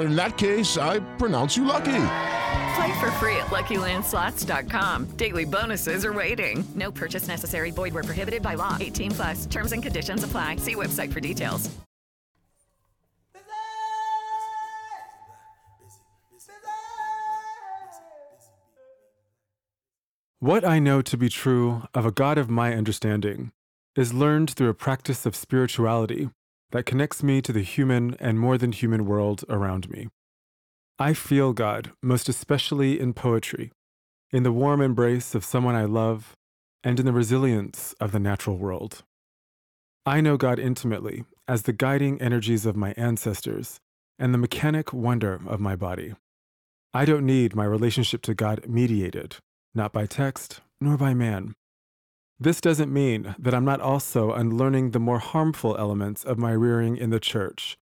In that case, I pronounce you lucky. Play for free at LuckyLandSlots.com. Daily bonuses are waiting. No purchase necessary. Void where prohibited by law. 18 plus. Terms and conditions apply. See website for details. What I know to be true of a God of my understanding is learned through a practice of spirituality that connects me to the human and more than human world around me. I feel God most especially in poetry, in the warm embrace of someone I love, and in the resilience of the natural world. I know God intimately as the guiding energies of my ancestors and the mechanic wonder of my body. I don't need my relationship to God mediated, not by text nor by man. This doesn't mean that I'm not also unlearning the more harmful elements of my rearing in the church,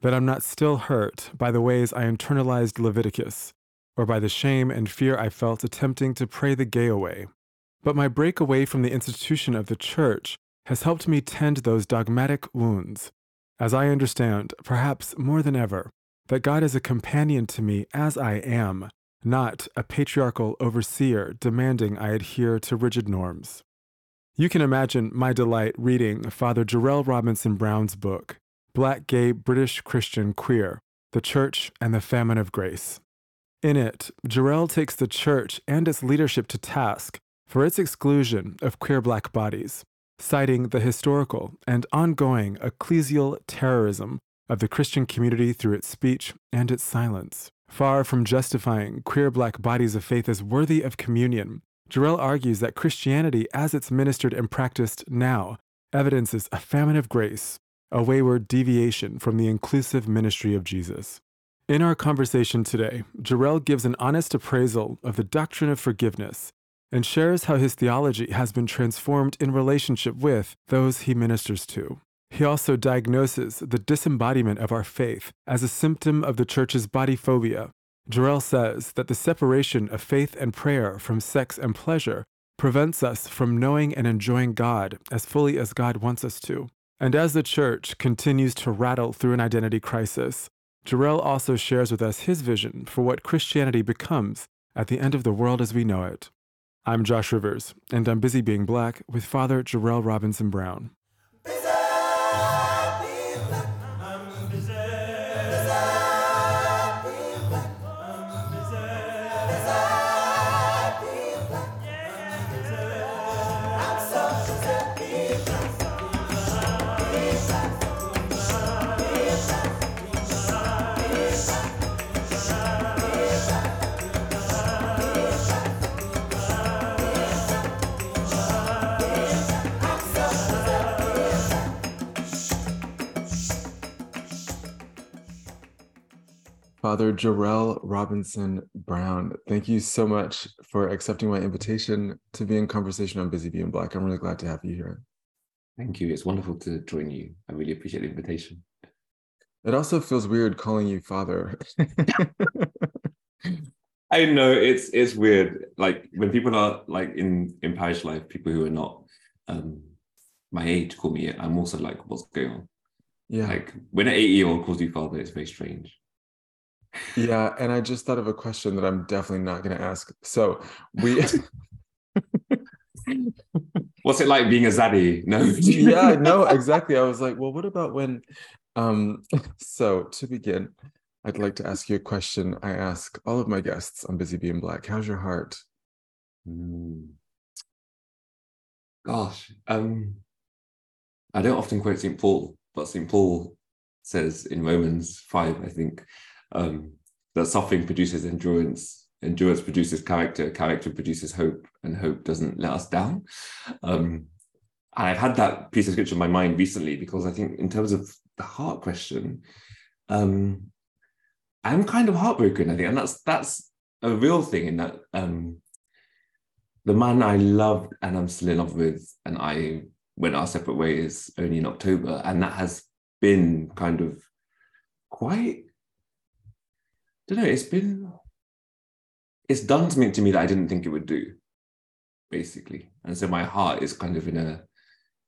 that I'm not still hurt by the ways I internalized Leviticus, or by the shame and fear I felt attempting to pray the gay away. But my break away from the institution of the church has helped me tend those dogmatic wounds, as I understand, perhaps more than ever, that God is a companion to me as I am, not a patriarchal overseer demanding I adhere to rigid norms. You can imagine my delight reading Father Jarel Robinson Brown's book, Black Gay British Christian Queer The Church and the Famine of Grace. In it, Jarel takes the church and its leadership to task for its exclusion of queer black bodies, citing the historical and ongoing ecclesial terrorism of the Christian community through its speech and its silence. Far from justifying queer black bodies of faith as worthy of communion, Jarel argues that Christianity, as it's ministered and practiced now, evidences a famine of grace, a wayward deviation from the inclusive ministry of Jesus. In our conversation today, Jarel gives an honest appraisal of the doctrine of forgiveness and shares how his theology has been transformed in relationship with those he ministers to. He also diagnoses the disembodiment of our faith as a symptom of the church's body phobia Jarel says that the separation of faith and prayer from sex and pleasure prevents us from knowing and enjoying God as fully as God wants us to. And as the church continues to rattle through an identity crisis, Jarel also shares with us his vision for what Christianity becomes at the end of the world as we know it. I'm Josh Rivers, and I'm busy being black with Father Jarel Robinson Brown. Father Jarel Robinson Brown, thank you so much for accepting my invitation to be in conversation on Busy Being Black. I'm really glad to have you here. Thank you. It's wonderful to join you. I really appreciate the invitation. It also feels weird calling you father. I know it's it's weird. Like when people are like in in parish life, people who are not um my age call me. I'm also like, what's going on? Yeah. Like when an eight year old calls you father, it's very strange yeah and i just thought of a question that i'm definitely not going to ask. So we what's it like being a zaddy? No yeah no exactly. I was like well what about when um so to begin i'd like to ask you a question i ask all of my guests on busy being black. How's your heart? Mm. gosh um i don't often quote st paul but st paul says in Romans 5, I think, um, that suffering produces endurance, endurance produces character, character produces hope, and hope doesn't let us down. Um, and I've had that piece of scripture in my mind recently because I think, in terms of the heart question, um, I'm kind of heartbroken, I think, and that's that's a real thing in that um, the man I loved and I'm still in love with, and I went our separate ways only in October, and that has been kind of quite. Don't know. It's been. It's done something to me that I didn't think it would do, basically, and so my heart is kind of in a,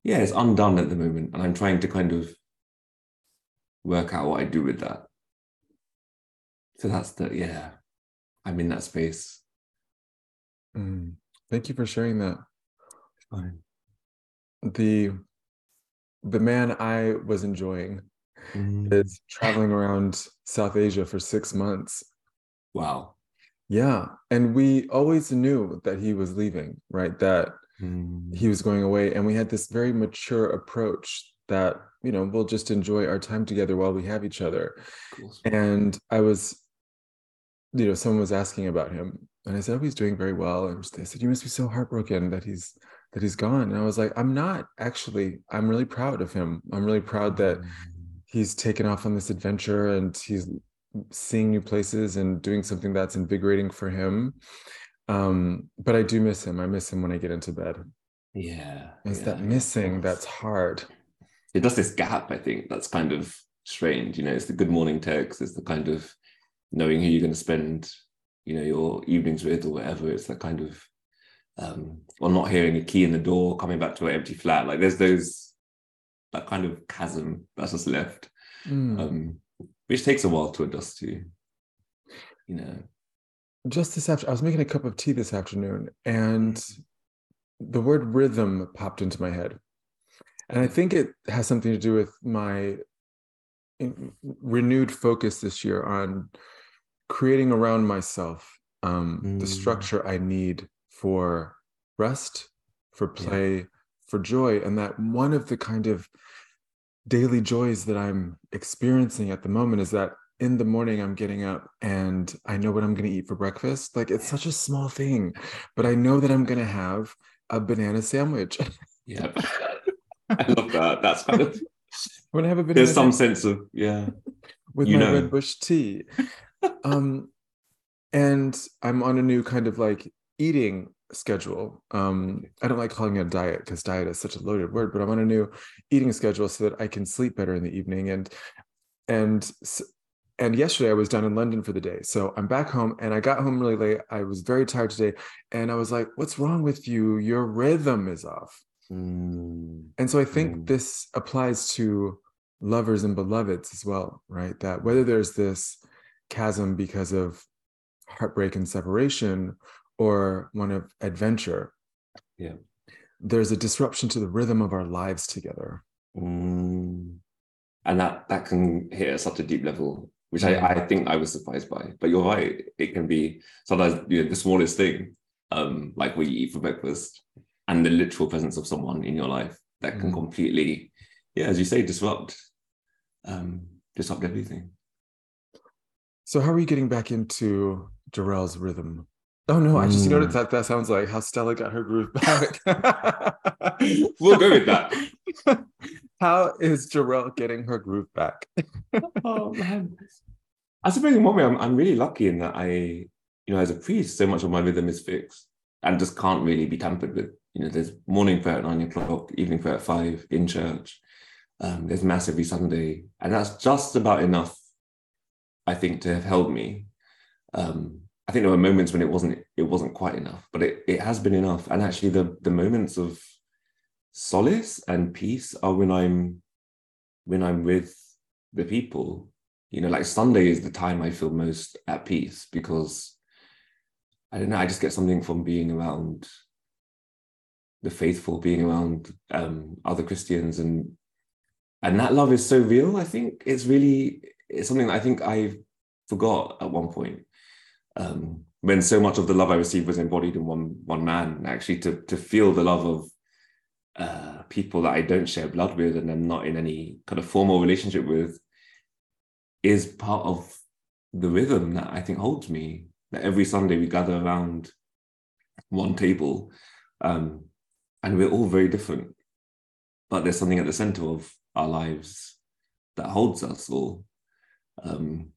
yeah, it's undone at the moment, and I'm trying to kind of work out what I do with that. So that's the yeah, I'm in that space. Mm. Thank you for sharing that. Fine. The the man I was enjoying Mm. is traveling around South Asia for six months. Wow. Yeah. And we always knew that he was leaving, right? That Mm. he was going away. And we had this very mature approach that, you know, we'll just enjoy our time together while we have each other. Course. And I was, you know, someone was asking about him. And I said, Oh, he's doing very well. And they said, You must be so heartbroken that he's that he's gone. And I was like, I'm not actually, I'm really proud of him. I'm really proud that Mm. He's taken off on this adventure and he's seeing new places and doing something that's invigorating for him. Um, but I do miss him. I miss him when I get into bed. Yeah. It's yeah, that missing of that's hard. It does this gap, I think, that's kind of strange. You know, it's the good morning text, it's the kind of knowing who you're going to spend, you know, your evenings with or whatever. It's that kind of um or not hearing a key in the door, coming back to an empty flat. Like there's those that kind of chasm that's just left. Mm. Um, which takes a while to adjust to. You know. just this after I was making a cup of tea this afternoon and the word rhythm popped into my head. And I think it has something to do with my renewed focus this year on creating around myself um, the Mm. structure I need for rest, for Yeah. Play, for joy. And that one of the kind of daily joys that I'm experiencing at the moment is that in the morning I'm getting up and I know what I'm going to eat for breakfast. Like it's such a small thing, but I know that I'm going to have a banana sandwich. Yeah. I love that. That's kind of I'm going to have a banana there's some sense of yeah. with you my know. red bush tea. um, and I'm on a new kind of like eating schedule. Um, I don't like calling it a diet because diet is such a loaded word, but I'm on a new eating schedule so that I can sleep better in the evening. And and and yesterday I was down in London for the day, so I'm back home, and I got home really late. I was very tired today, and I was like, "What's wrong with you? Your rhythm is off." Mm. And so I think Mm. this applies to lovers and beloveds as well, right? That whether there's this chasm because of heartbreak and separation or one of adventure, Yeah. there's a disruption to the rhythm of our lives together. Mm. And that that can hit at such a deep level, which. I, I think I was surprised by. But you're right, it can be sometimes you know, the smallest thing, um, like what you eat for breakfast, and the literal presence of someone in your life that can Mm. completely, yeah, as you say, disrupt, um, disrupt everything. So how are you getting back into Jarel's rhythm? Oh no, I just you know what Mm. that that sounds like how Stella got her groove back. We'll go with that. How is Jarel getting her groove back? oh man. I suppose in one way I'm, I'm really lucky in that I, you know, as a priest, so much of my rhythm is fixed and just can't really be tampered with. You know, there's morning prayer at nine o'clock, evening prayer at five in church. Um, there's mass every Sunday, and that's just about enough, I think, to have held me. Um, I think there were moments when it wasn't it wasn't quite enough, but it, it has been enough. And actually, the the moments of solace and peace are when I'm when I'm with the people. You know, like Sunday is the time I feel most at peace because I don't know, I just get something from being around the faithful, being around um, other Christians, and and that love is so real. I think it's really it's something I think I forgot at one point um, when so much of the love I received was embodied in one one man. Actually, to to feel the love of uh, people that I don't share blood with and I'm not in any kind of formal relationship with is part of the rhythm that I think holds me. That every Sunday we gather around one table, um, and we're all very different, but there's something at the center of our lives that holds us all. Um,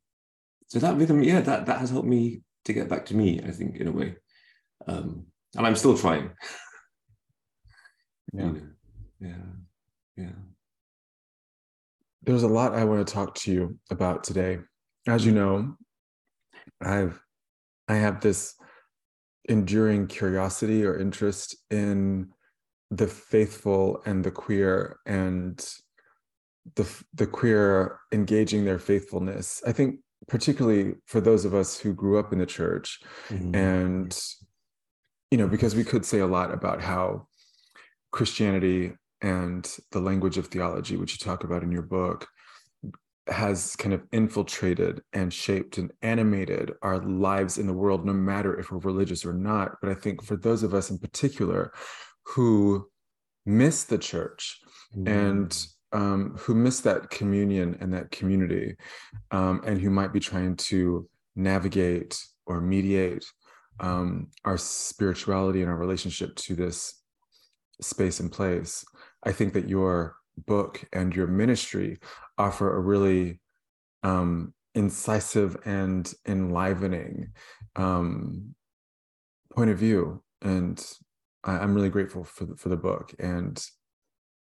so that rhythm, yeah, that that has helped me to get back to me. I think in a way, um, and I'm still trying. Yeah. You know, yeah, yeah. There's a lot I want to talk to you about today. As you know, I've I have this enduring curiosity or interest in the faithful and the queer and the the queer engaging their faithfulness. I think particularly for those of us who grew up in the church Mhm. and you know because we could say a lot about how christianity and the language of theology which you talk about in your book has kind of infiltrated and shaped and animated our lives in the world no matter if we're religious or not but i think for those of us in particular who miss the church and um, who miss that communion and that community, um, and who might be trying to navigate or mediate um, our spirituality and our relationship to this space and place. I think that your book and your ministry offer a really um, incisive and enlivening um, point of view, and I, I'm really grateful for the, for the book and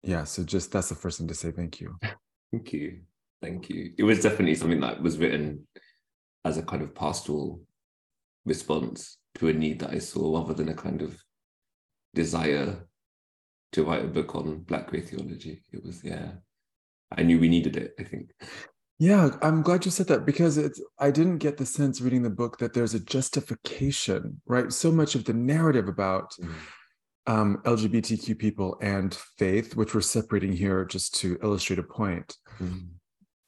yeah so just that's the first thing to say thank you Thank you. Thank you. It was definitely something that was written as a kind of pastoral response to a need that I saw rather than a kind of desire to write a book on Black queer theology. It was, yeah, I knew we needed it, I think. yeah i'm glad you said that because it's i didn't get the sense reading the book that there's a justification right so much of the narrative about mm. Um, lgbtq people and faith which we're separating here just to illustrate a point Mm.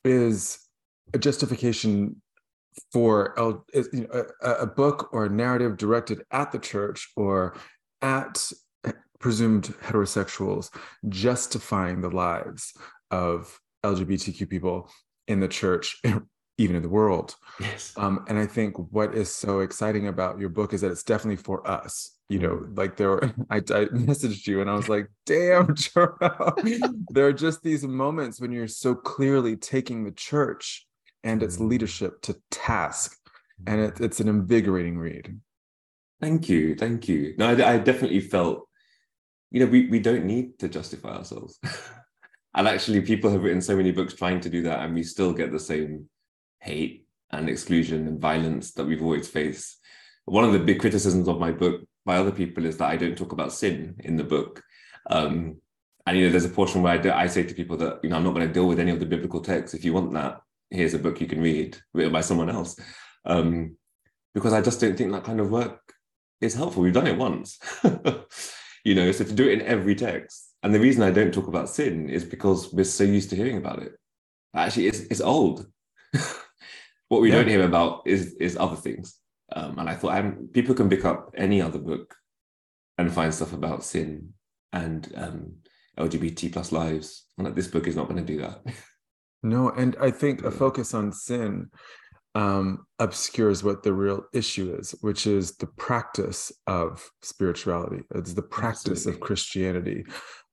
is a justification for L, is, you know, a, a book or a narrative directed at the church or at presumed heterosexuals justifying the lives of LGBTQ people in the church, even in the world. Yes. Um, and I think what is so exciting about your book is that it's definitely for us. You know, mm-hmm. like there were, I, I messaged you and I was like, damn, there are just these moments when you're so clearly taking the church and its mm-hmm. leadership to task. And it, mm-hmm. it's an invigorating read. Thank you. Thank you. No, I, I definitely felt, you know, we, we don't need to justify ourselves. and actually, people have written so many books trying to do that, and we still get the same hate and exclusion and violence that we've always faced. One of the big criticisms of my book by other people is that I don't talk about sin in the book. Um, and you know, there's a portion where I, do, I say to people that you know I'm not going to deal with any of the biblical texts. If you want that, here's a book you can read written by someone else. Um, because I just don't think that kind of work is helpful. We've done it once, you know. So to do it in every text, and the reason I don't talk about sin is because we're so used to hearing about it. Actually, it's it's old. what we Yeah. don't hear about is is other things. Um, and I thought I'm, people can pick up any other book and find stuff about sin and um, LGBT plus lives. And that this book is not going to do that. No, and I think a focus on sin um, obscures what the real issue is, which is the practice of spirituality. It's the practice of Christianity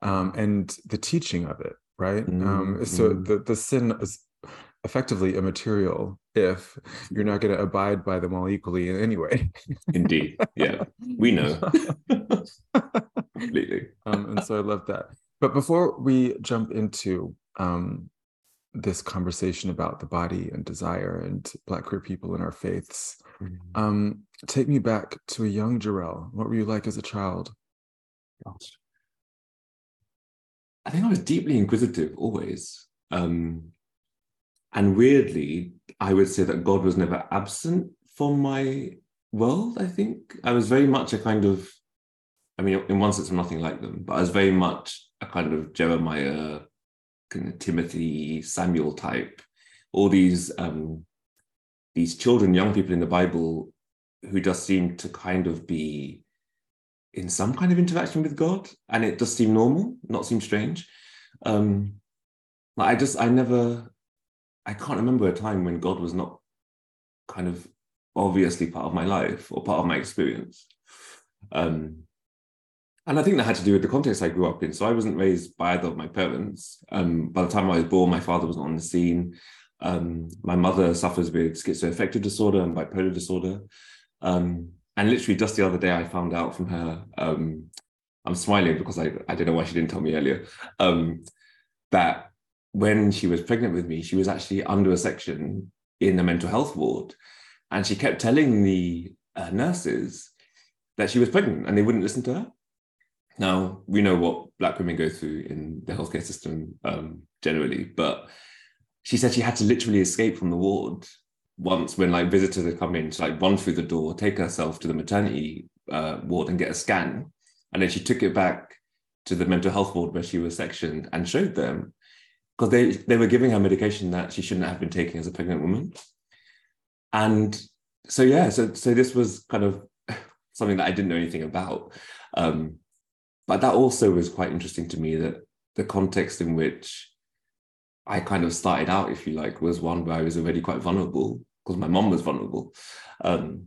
um, and the teaching of it, right? Um, Mm, so mm. the, the sin is effectively immaterial if you're not going to abide by them all equally in any way. Indeed. Yeah. We know. Completely. um, and so I love that. But before we jump into um, this conversation about the body and desire and Black queer people and our faiths, um, take me back to a young Jarel. What were you like as a child? Gosh. I think I was deeply inquisitive always. Um, and weirdly, I would say that God was never absent from my world. I think I was very much a kind of, I mean, in one sense, I'm nothing like them, but I was very much a kind of Jeremiah, kind of Timothy, Samuel type. All these um, these children, young people in the Bible, who just seem to kind of be in some kind of interaction with God, and it does seem normal, not seem strange. Um, like I just, I never, I can't remember a time when God was not kind of obviously part of my life or part of my experience. Um, and I think that had to do with the context I grew up in. So I wasn't raised by either of my parents. Um, by the time I was born, my father wasn't on the scene. Um, my mother suffers with schizoaffective disorder and bipolar disorder. Um, and literally just the other day, I found out from her. Um, I'm smiling because I, I don't know why she didn't tell me earlier. Um, that when she was pregnant with me, she was actually under a section in the mental health ward. And she kept telling the uh, nurses that she was pregnant and they wouldn't listen to her. Now, we know what Black women go through in the healthcare system um, generally, but she said she had to literally escape from the ward once when like visitors had come in to like run through the door, take herself to the maternity uh, ward and get a scan. And then she took it back to the mental health ward where she was sectioned and showed them because they, they were giving her medication that she shouldn't have been taking as a pregnant woman. And so, yeah, so, so this was kind of something that I didn't know anything about. Um, but that also was quite interesting to me that the context in which I kind of started out, if you like, was one where I was already quite vulnerable because my mom was vulnerable. Um,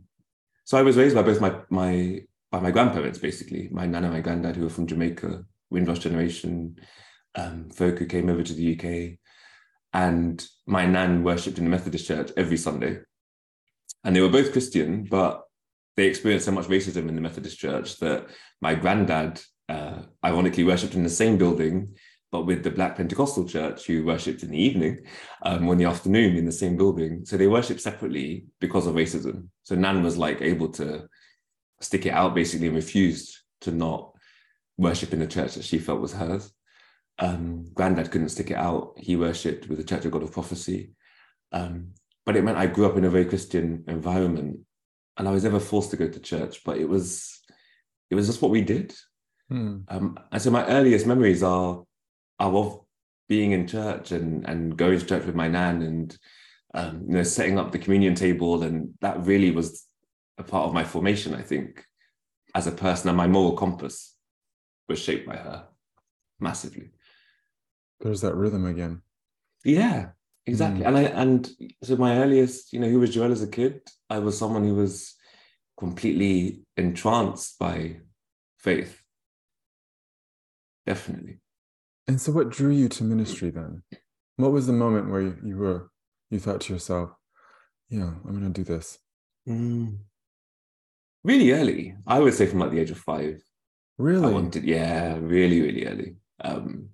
so I was raised by both my my by my grandparents, basically, my nana and my granddad, who were from Jamaica, Windrush generation, um, folk who came over to the UK. And my nan worshipped in the Methodist church every Sunday. And they were both Christian, but they experienced so much racism in the Methodist church that my granddad, uh, ironically, worshipped in the same building, but with the Black Pentecostal church, who worshipped in the evening um, or in the afternoon in the same building. So they worshipped separately because of racism. So Nan was like able to stick it out basically and refused to not worship in the church that she felt was hers. Um, Granddad couldn't stick it out. He worshipped with the Church of God of Prophecy. Um, but it meant I grew up in a very Christian environment and I was never forced to go to church, but it was it was just what we did. Hmm. Um, and so my earliest memories are, are of being in church and, and going to church with my nan and um, you know setting up the communion table and that really was a part of my formation, I think, as a person, and my moral compass was shaped by her massively. There's that rhythm again. Yeah, exactly. Mm. And I and so my earliest, you know, who was Joel as a kid, I was someone who was completely entranced by faith. Definitely. And so, what drew you to ministry then? What was the moment where you, you were, you thought to yourself, yeah, I'm going to do this? Mm. Really early. I would say from like the age of five. Really? I wanted, yeah, really, really early. Um,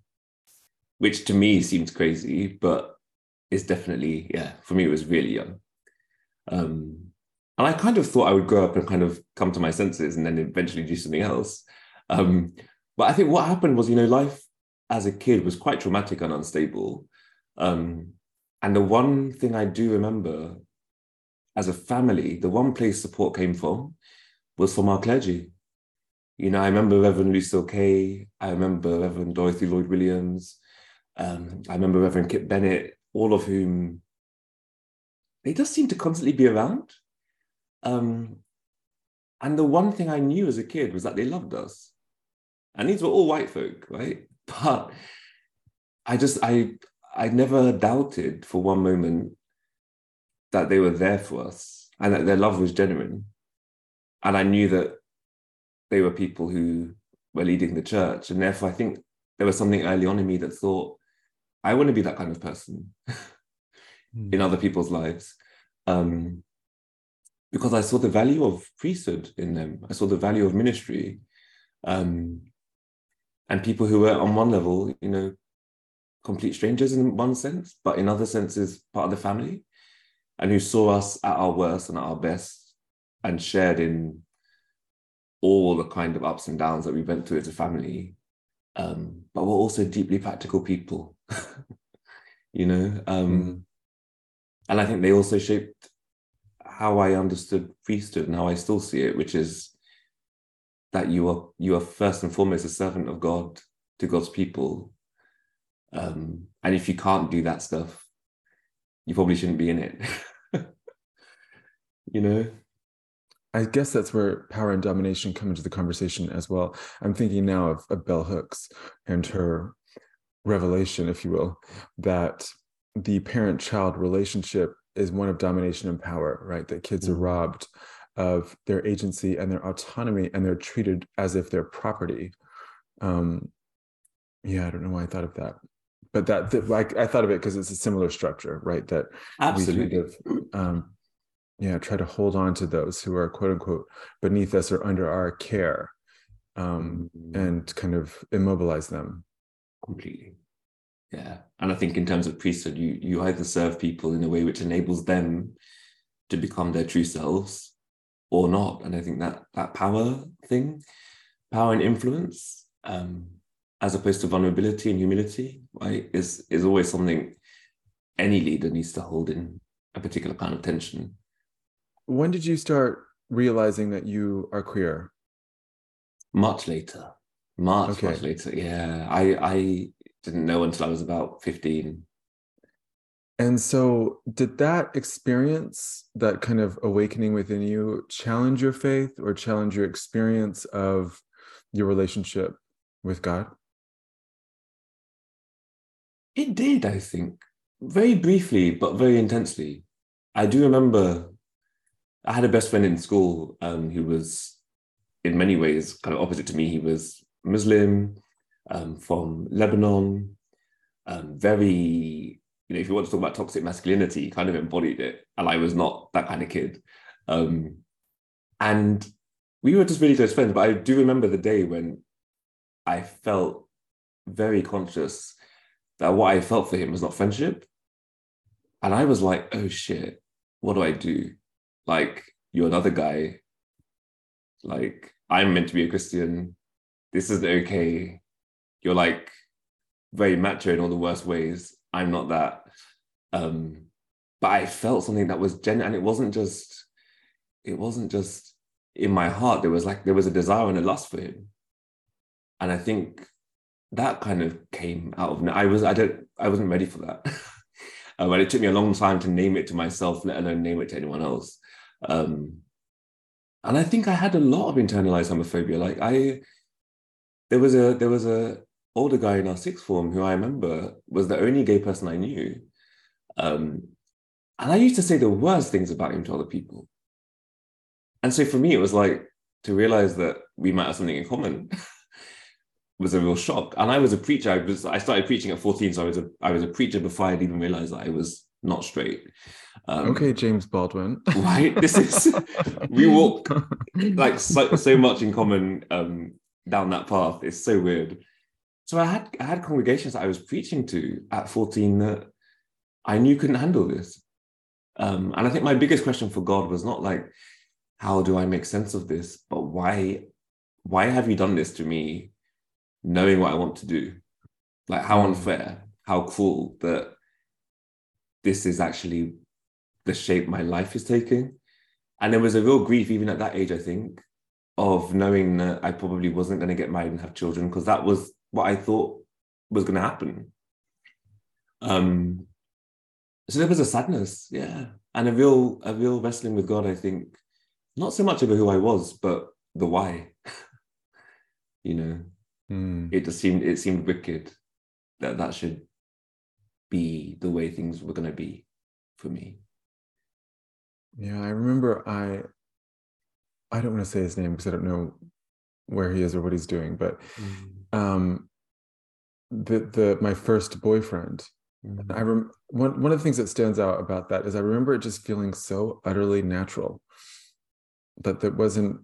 which to me seems crazy, but it's definitely, yeah, for me, it was really young. Um, and I kind of thought I would grow up and kind of come to my senses and then eventually do something else. Um, but I think what happened was, you know, life as a kid was quite traumatic and unstable. Um, and the one thing I do remember as a family, the one place support came from was from our clergy. You know, I remember Reverend Lucille Kay, I remember Reverend Dorothy Lloyd Williams, um, I remember Reverend Kip Bennett, all of whom they just seemed to constantly be around. Um, and the one thing I knew as a kid was that they loved us. And these were all white folk, right? But I just I I never doubted for one moment that they were there for us and that their love was genuine. And I knew that they were people who were leading the church. And therefore I think there was something early on in me that thought, I want to be that kind of person in other people's lives. Um, because I saw the value of priesthood in them. I saw the value of ministry. Um, and people who were on one level, you know, complete strangers in one sense, but in other senses, part of the family, and who saw us at our worst and at our best and shared in all the kind of ups and downs that we went through as a family. Um, but we're also deeply practical people, you know. Um, Mm. And I think they also shaped how I understood priesthood and how I still see it, which is that you are you are first and foremost a servant of God to God's people. Um, and if you can't do that stuff, you probably shouldn't be in it. you know? I guess that's where power and domination come into the conversation as well. I'm thinking now of, of Bell Hooks and her revelation, if you will, that the parent-child relationship is one of domination and power, right? That kids are Mhm. robbed of their agency and their autonomy, and they're treated as if they're property. Um, yeah, I don't know why I thought of that, but that, that like I thought of it because it's a similar structure, right? That Absolutely. we kind of um yeah try to hold on to those who are quote unquote beneath us or under our care um Mm, and kind of immobilize them completely. Yeah. And I think in terms of priesthood, you you either serve people in a way which enables them to become their true selves or not. And I think that that power thing, power and influence, um, as opposed to vulnerability and humility, right, is is always something any leader needs to hold in a particular kind of tension. when did you start realizing that you are queer Much later. Much, Okay. much later. Yeah. I I didn't know until I was about 15. and so did that experience that kind of awakening within you challenge your faith or challenge your experience of your relationship with god It did, I think, very briefly, but very intensely. I do remember I had a best friend in school um, who was, in many ways, kind of opposite to me. He was Muslim um, from Lebanon, um, very, you know, if you want to talk about toxic masculinity, he kind of embodied it. And I was not that kind of kid. Um, and we were just really close friends. But I do remember the day when I felt very conscious that what I felt for him was not friendship. And I was like, oh shit, what do I do? Like, you're another guy. Like, I'm meant to be a Christian. This isn't okay. You're like very macho in all the worst ways. I'm not that. Um, but I felt something that was genuine, and it wasn't just, it wasn't just in my heart. There was like there was a desire and a lust for him. And I think that kind of came out of I was I don't I wasn't ready for that. um, and it took me a long time to name it to myself, let alone name it to anyone else. Um, and I think I had a lot of internalized homophobia. Like I, there was a there was a older guy in our sixth form who I remember was the only gay person I knew, um, and I used to say the worst things about him to other people. And so for me, it was like to realize that we might have something in common. was a real shock. And I was a preacher. I was I started preaching at 14, so I was a I was a preacher before I'd even realized that I was not straight. Um, okay james baldwin right. This is we walk like so, so much in common um, down that path. It's so weird. So I had I had congregations that I was preaching to at 14 that I knew couldn't handle this. Um, and I think my biggest question for God was not like, how do I make sense of this, but why why have you done this to me, knowing what I want to do? Like how Mm. unfair, how cruel that this is actually the shape my life is taking. And there was a real grief, even at that age, I think, of knowing that I probably wasn't going to get married and have children because that was what I thought was going to happen. Um, so there was a sadness, yeah, and a real, a real wrestling with God. I think, not so much over who I was, but the why. you know, Hmm. it just seemed it seemed wicked that that should be the way things were going to be for me. Yeah, I remember I I don't want to say his name because I don't know where he is or what he's doing, but um the the my first boyfriend, I rem- one one of the things that stands out about that is I remember it just feeling so utterly natural that there wasn't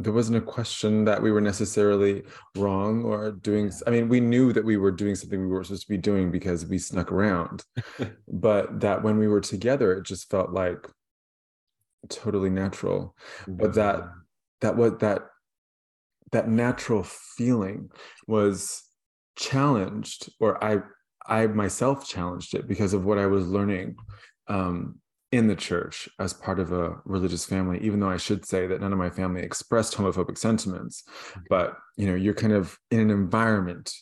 there wasn't a question that we were necessarily wrong or doing i mean we knew that we were doing something we were supposed to be doing because we snuck around but that when we were together it just felt like totally natural but that that what that that natural feeling was challenged or i i myself challenged it because of what i was learning um in the church as part of a religious family even though i should say that none of my family expressed homophobic sentiments. But you know you're kind of in an environment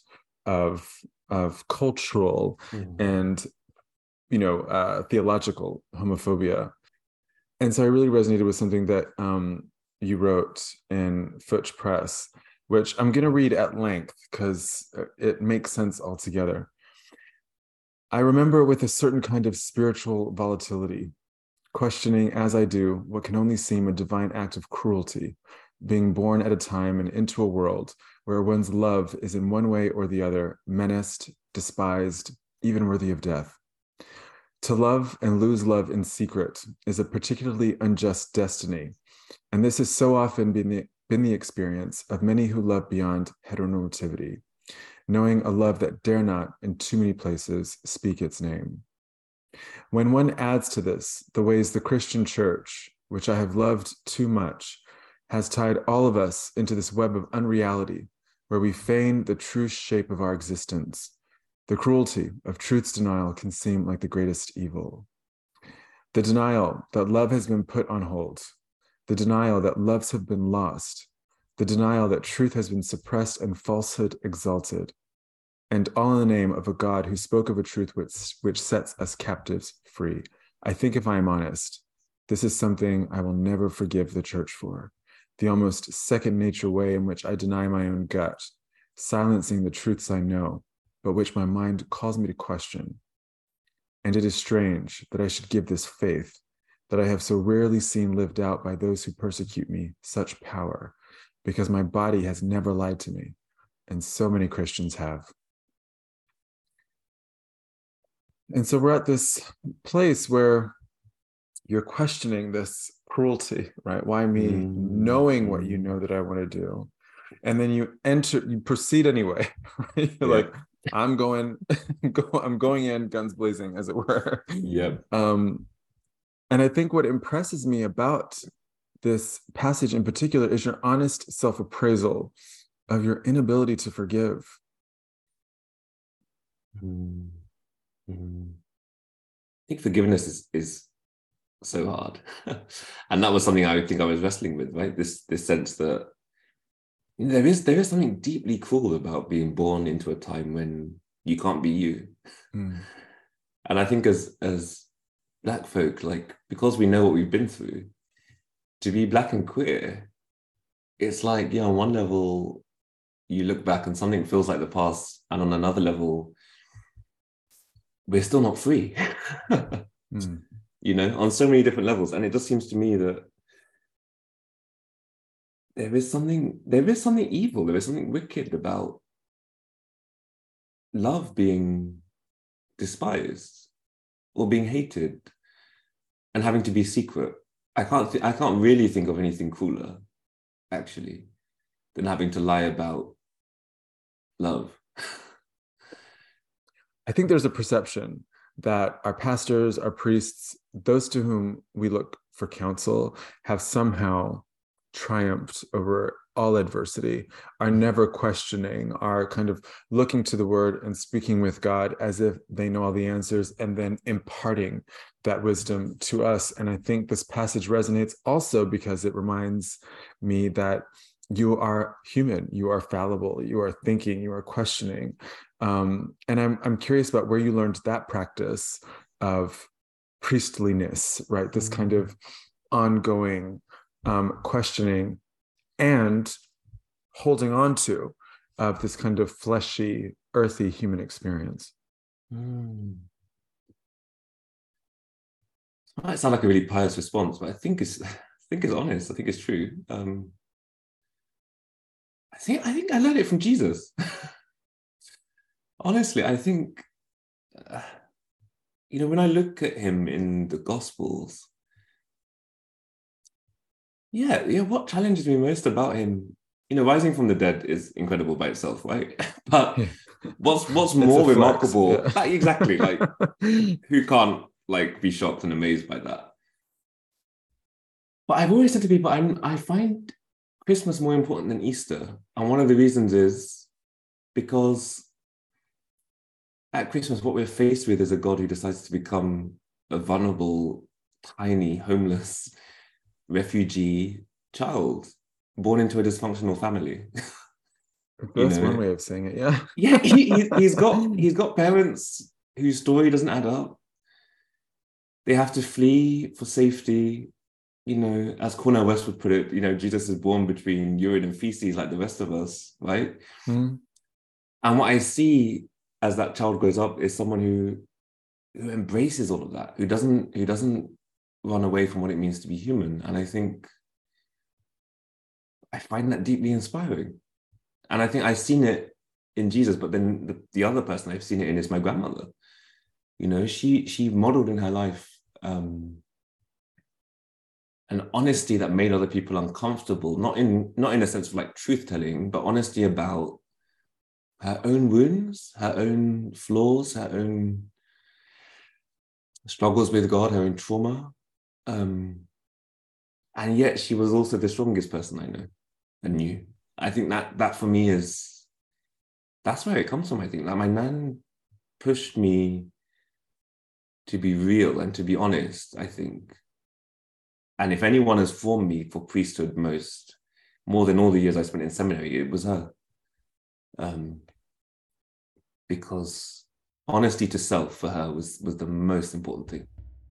of of cultural Mhm. and you know uh, theological homophobia and so i really resonated with something that um, you wrote in Futch Press, which I'm going to read at length because it makes sense altogether. I remember with a certain kind of spiritual volatility, questioning as I do what can only seem a divine act of cruelty, being born at a time and into a world where one's love is in one way or the other menaced, despised, even worthy of death. To love and lose love in secret is a particularly unjust destiny, and this has so often been the, been the experience of many who love beyond heteronormativity, knowing a love that dare not, in too many places, speak its name. When one adds to this the ways the Christian church, which I have loved too much, has tied all of us into this web of unreality where we feign the true shape of our existence, the cruelty of truth's denial can seem like the greatest evil. The denial that love has been put on hold, the denial that loves have been lost, the denial that truth has been suppressed and falsehood exalted, and all in the name of a God who spoke of a truth which, which sets us captives free. I think, if I am honest, this is something I will never forgive the church for the almost second nature way in which I deny my own gut, silencing the truths I know, but which my mind calls me to question. And it is strange that I should give this faith that I have so rarely seen lived out by those who persecute me such power, because my body has never lied to me, and so many Christians have. And so we're at this place where you're questioning this cruelty, right? Why me mm. knowing what you know that I want to do? And then you enter, you proceed anyway. Right? You're yeah. like, I'm going, go, I'm going in guns blazing, as it were. Yep. Um, and I think what impresses me about this passage in particular is your honest self-appraisal of your inability to forgive. Mm. Mm. I think forgiveness is is so hard. and that was something I think I was wrestling with, right? This this sense that there is there is something deeply cruel about being born into a time when you can't be you. Mm. And I think as as black folk, like because we know what we've been through, to be black and queer, it's like, yeah, on one level, you look back and something feels like the past, and on another level, we're still not free. mm you know, on so many different levels. And it just seems to me that there is something, there is something evil, there is something wicked about love being despised or being hated and having to be secret. I can't th- I can't really think of anything cooler, actually, than having to lie about love. I think there's a perception that our pastors, our priests, those to whom we look for counsel have somehow triumphed over all adversity, are never questioning, are kind of looking to the word and speaking with God as if they know all the answers and then imparting that wisdom to us. And I think this passage resonates also because it reminds me that you are human, you are fallible, you are thinking, you are questioning. Um, and I'm I'm curious about where you learned that practice of priestliness, right? This kind of mm-hmm. ongoing um, questioning and holding on to of this kind of fleshy, earthy human experience. Mm. Might sound like a really pious response, but I think it's I think it's honest. I think it's true. Um, I think I think I learned it from Jesus. Honestly, I think uh, you know when I look at him in the Gospels, yeah, yeah. What challenges me most about him, you know, rising from the dead is incredible by itself, right? but what's what's more remarkable? Yeah. Like, exactly, like who can't like be shocked and amazed by that? But I've always said to people, I'm I find Christmas more important than Easter. And one of the reasons is because at Christmas, what we're faced with is a God who decides to become a vulnerable, tiny, homeless refugee child born into a dysfunctional family. That's know? one way of saying it. Yeah. yeah, he, he's got he's got parents whose story doesn't add up. They have to flee for safety you know, as Cornel West would put it, you know, Jesus is born between urine and feces like the rest of us, right? Mm. And what I see as that child grows up is someone who who embraces all of that, who doesn't who doesn't run away from what it means to be human. And I think I find that deeply inspiring. And I think I've seen it in Jesus, but then the, the other person I've seen it in is my grandmother. You know, she she modeled in her life um, an honesty that made other people uncomfortable, not in not in a sense of like truth telling, but honesty about her own wounds, her own flaws, her own struggles with God, her own trauma. Um, and yet she was also the strongest person I know and knew. I think that that for me is that's where it comes from. I think that my nan pushed me to be real and to be honest. I think, and if anyone has formed me for priesthood most more than all the years I spent in seminary, it was her. Um, because honesty to self for her was was the most important thing.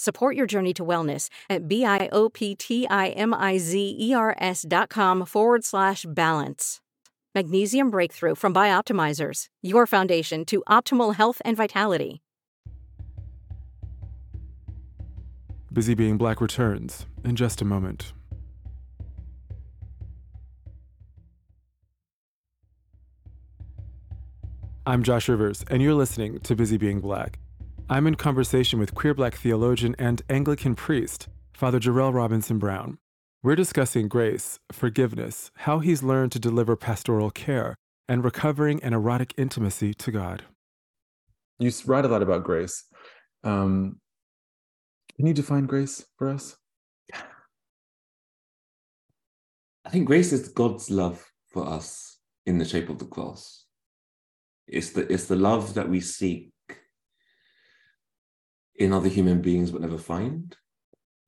Support your journey to wellness at B-I-O-P-T-I-M-I-Z-E-R-S dot com forward slash balance. Magnesium Breakthrough from Bioptimizers, your foundation to optimal health and vitality. Busy Being Black returns in just a moment. I'm Josh Rivers, and you're listening to Busy Being Black. I'm in conversation with queer black theologian and Anglican priest, Father Jarel Robinson Brown. We're discussing grace, forgiveness, how he's learned to deliver pastoral care, and recovering an erotic intimacy to God. You write a lot about grace. Um, can you define grace for us? I think grace is God's love for us in the shape of the cross. It's the it's the love that we seek in other human beings but never find.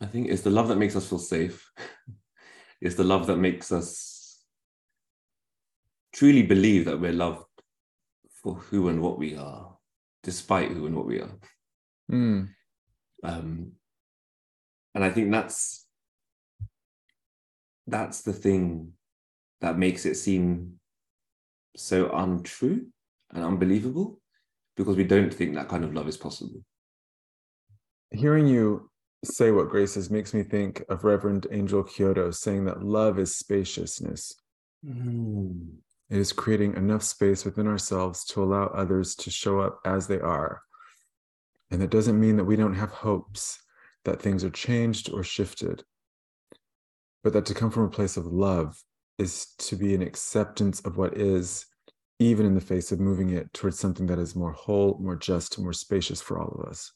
I think it's the love that makes us feel safe. it's the love that makes us truly believe that we're loved for who and what we are, despite who and what we are. Mm. Um, and I think that's that's the thing that makes it seem so untrue and unbelievable because we don't think that kind of love is possible. Hearing you say what grace is makes me think of Reverend Angel Kyodo saying that love is spaciousness. Mm. It is creating enough space within ourselves to allow others to show up as they are. And that doesn't mean that we don't have hopes that things are changed or shifted, but that to come from a place of love is to be an acceptance of what is, even in the face of moving it towards something that is more whole, more just, more spacious for all of us.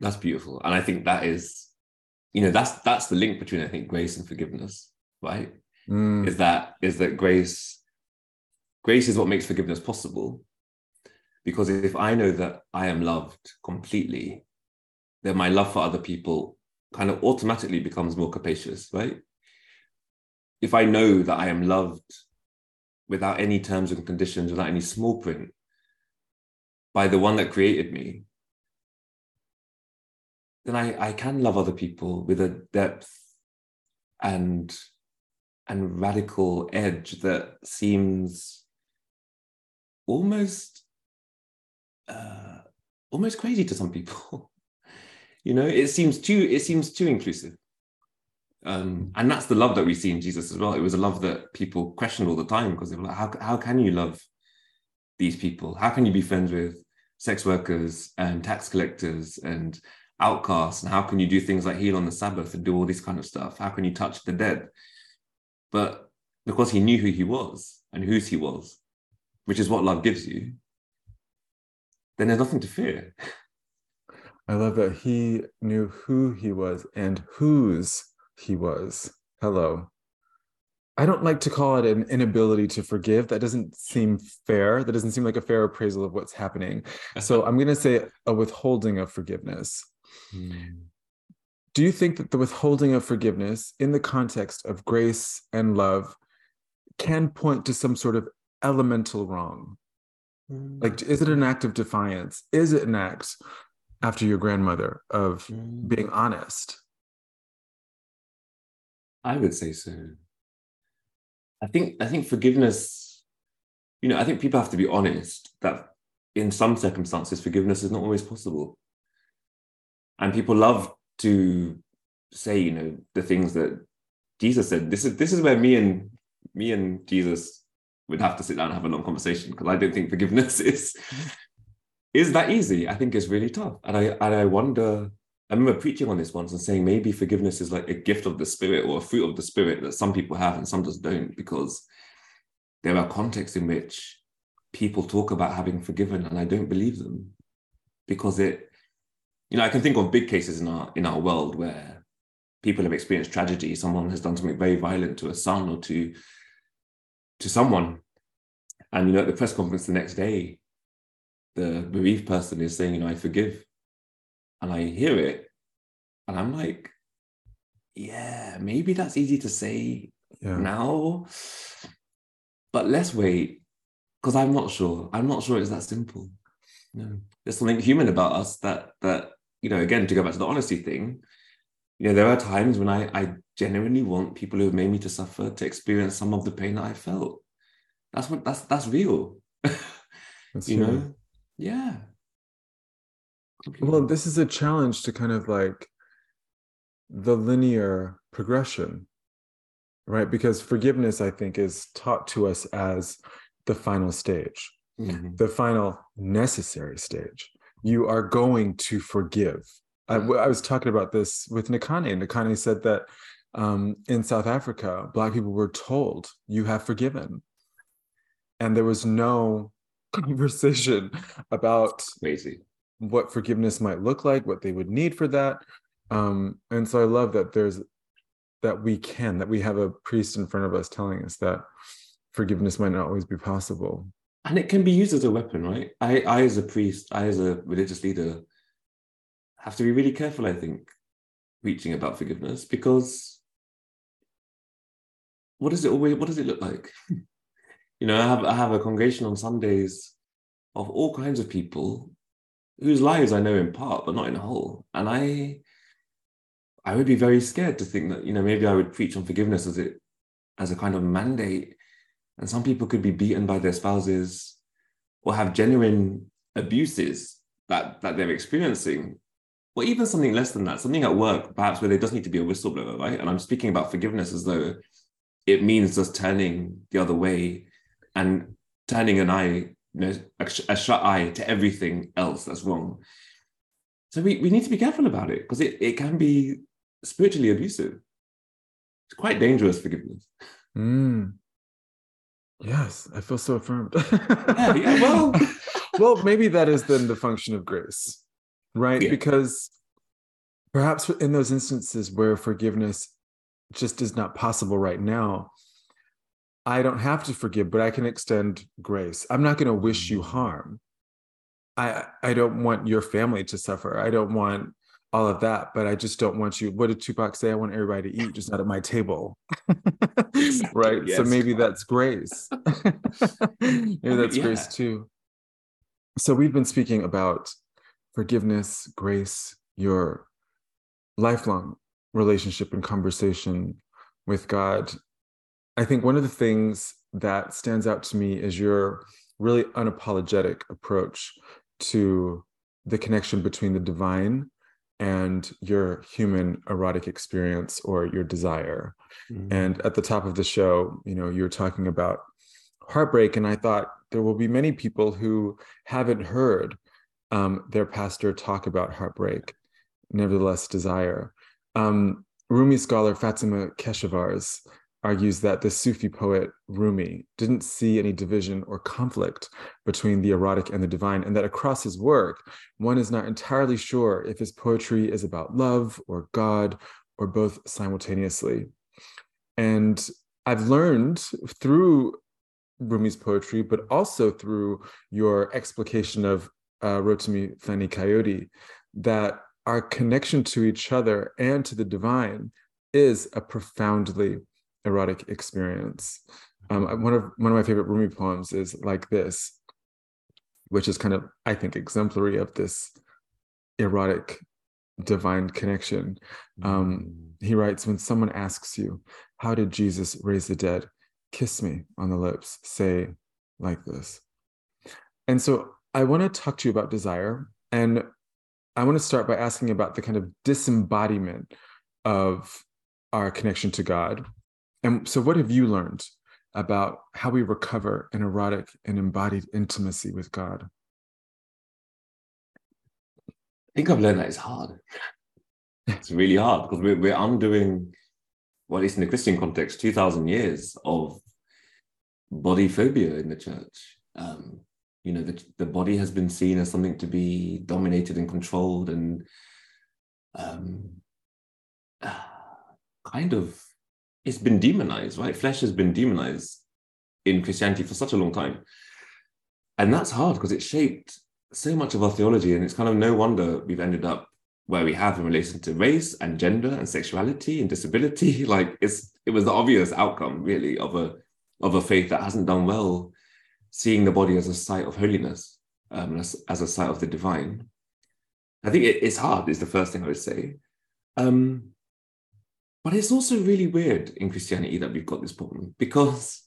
That's beautiful. And I think that is, you know, that's that's the link between I think grace and forgiveness, right? Mm. Is that is that grace grace is what makes forgiveness possible. Because if I know that I am loved completely, then my love for other people kind of automatically becomes more capacious, right? If I know that I am loved without any terms and conditions, without any small print, by the one that created me, then I, I can love other people with a depth and and radical edge that seems almost uh, almost crazy to some people. you know, it seems too it seems too inclusive. Um, and that's the love that we see in Jesus as well. It was a love that people questioned all the time because they were like, how, how can you love these people? How can you be friends with sex workers and tax collectors and outcasts? And how can you do things like heal on the Sabbath and do all this kind of stuff? How can you touch the dead? But because he knew who he was and whose he was, which is what love gives you, then there's nothing to fear. I love that he knew who he was and whose he was. Hello. I don't like to call it an inability to forgive. That doesn't seem fair. That doesn't seem like a fair appraisal of what's happening. So I'm going to say a withholding of forgiveness. Mm. Do you think that the withholding of forgiveness in the context of grace and love can point to some sort of elemental wrong? Mm. Like, is it an act of defiance? Is it an act after your grandmother of Mm. being honest? I would say so. I think I think forgiveness, you know, I think people have to be honest that in some circumstances forgiveness is not always possible. And people love to say, you know, the things that Jesus said. This is this is where me and me and Jesus would have to sit down and have a long conversation because I don't think forgiveness is is that easy. I think it's really tough. And I and I wonder I remember preaching on this once and saying maybe forgiveness is like a gift of the spirit or a fruit of the spirit that some people have and some just don't because there are contexts in which people talk about having forgiven and I don't believe them because it you know I can think of big cases in our in our world where people have experienced tragedy someone has done something very violent to a son or to to someone and you know at the press conference the next day the bereaved person is saying you know I forgive and I hear it, and I'm like, yeah, maybe that's easy to say Yeah. now, but let's wait because I'm not sure. I'm not sure it's that simple. No, there's something human about us that that you know. Again, to go back to the honesty thing, you know, there are times when I I genuinely want people who have made me to suffer to experience some of the pain that I felt. That's what that's that's real. That's you human. know, yeah. Well, this is a challenge to kind of like the linear progression, right? Because forgiveness, I think, is taught to us as the final stage, Mhm. the final necessary stage. You are going to forgive. I, I was talking about this with Nikane. Nikane said that um, in South Africa, Black people were told, you have forgiven. And there was no conversation about crazy what forgiveness might look like, what they would need for that. Um, and so I love that there's that we can, that we have a priest in front of us telling us that forgiveness might not always be possible. And it can be used as a weapon, right? I, I as a priest, I as a religious leader, have to be really careful. I think preaching about forgiveness because what does it always? What does it look like? you know, I have I have a congregation on Sundays of all kinds of people whose lives I know in part, but not in whole, and I I would be very scared to think that you know maybe I would preach on forgiveness as it as a kind of mandate and some people could be beaten by their spouses or have genuine abuses that, that they're experiencing, or even something less than that, something at work, perhaps where there does need to be a whistleblower, right? And I'm speaking about forgiveness as though it means just turning the other way and turning an eye, you know, a, sh- a shut eye to everything else that's wrong. So we, we need to be careful about it because it, it can be spiritually abusive. It's quite dangerous, forgiveness. Mm. Yes, I feel so affirmed. Yeah, yeah, well, well, maybe that is then the function of grace, right? Yeah. Because perhaps in those instances where forgiveness just is not possible right now, I don't have to forgive, but I can extend grace. I'm not going to wish you mm. harm. I I don't want your family to suffer. I don't want all of that, but I just don't want you. What did Tupac say? I want everybody to eat, just not at my table. right. So Yes. maybe that's grace. maybe oh, that's grace too. So we've been speaking about forgiveness, grace, your lifelong relationship and conversation with God. I think one of the things that stands out to me is your really unapologetic approach to the connection between the divine and your human erotic experience or your desire. Mm. And at the top of the show, you know, you were talking about heartbreak, and I thought there will be many people who haven't heard um, their pastor talk about heartbreak, nevertheless desire. Um, Rumi scholar Fatima Keshavarz argues that the Sufi poet Rumi didn't see any division or conflict between the erotic and the divine, and that across his work, one is not entirely sure if his poetry is about love or God or both simultaneously. And I've learned through Rumi's poetry, but also through your explication of uh, Rotimi Fani-Kayode, that our connection to each other and to the divine is a profoundly erotic experience. Um, one of one of my favorite Rumi poems is like this, which is kind of I think exemplary of this erotic divine connection. Um, he writes, when someone asks you, "How did Jesus raise the dead?" Kiss me on the lips. Say like this. And so I want to talk to you about desire, and I want to start by asking about the kind of disembodiment of our connection to God and so, what have you learned about how we recover an erotic and embodied intimacy with God? I think I've learned that it's hard. it's really hard because we're, we're undoing, well, at least in the Christian context, 2,000 years of body phobia in the church. Um, you know, the, the body has been seen as something to be dominated and controlled and um, kind of it's been demonized, right? Flesh has been demonized in Christianity for such a long time. And that's hard because it shaped so much of our theology. And it's kind of no wonder we've ended up where we have in relation to race and gender and sexuality and disability. Like it's it was the obvious outcome, really, of a of a faith that hasn't done well seeing the body as a site of holiness, um, as, as a site of the divine. I think it, it's hard, is the first thing I would say. Um, but it's also really weird in Christianity that we've got this problem because,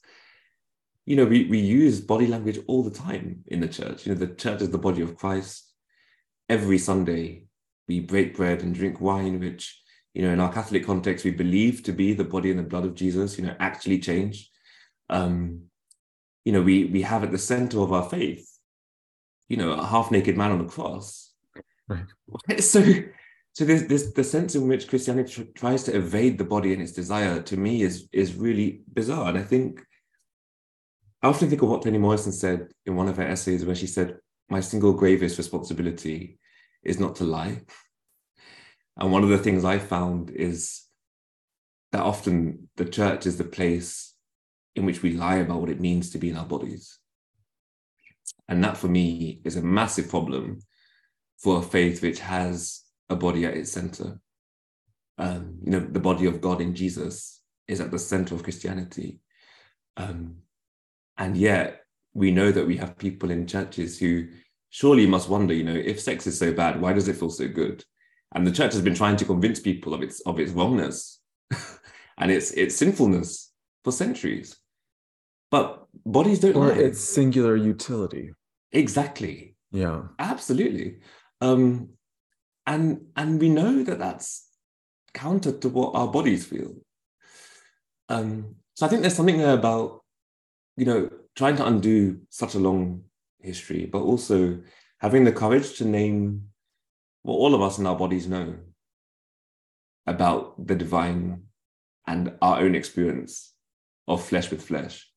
you know, we, we use body language all the time in the church. You know, the church is the body of Christ. Every Sunday, we break bread and drink wine, which, you know, in our Catholic context, we believe to be the body and the blood of Jesus, you know, actually changed. Um, you know, we, we have at the center of our faith, you know, a half naked man on the cross. Right. So so there's the sense in which Christianity tr- tries to evade the body and its desire to me is is really bizarre. And I think I often think of what Toni Morrison said in one of her essays where she said, My single gravest responsibility is not to lie. And one of the things I found is that often the church is the place in which we lie about what it means to be in our bodies. And that for me is a massive problem for a faith which has a body at its center. Um, you know, the body of God in Jesus is at the center of Christianity. Um, and yet, we know that we have people in churches who surely must wonder, you know, if sex is so bad, why does it feel so good? And the church has been trying to convince people of its of its wrongness and its its sinfulness for centuries. But bodies don't or lie. its singular utility. Exactly. Yeah. Absolutely. Um, and and we know that that's counter to what our bodies feel. Um, so i think there's something there about you know trying to undo such a long history but also having the courage to name what all of us in our bodies know about the divine and our own experience of flesh with flesh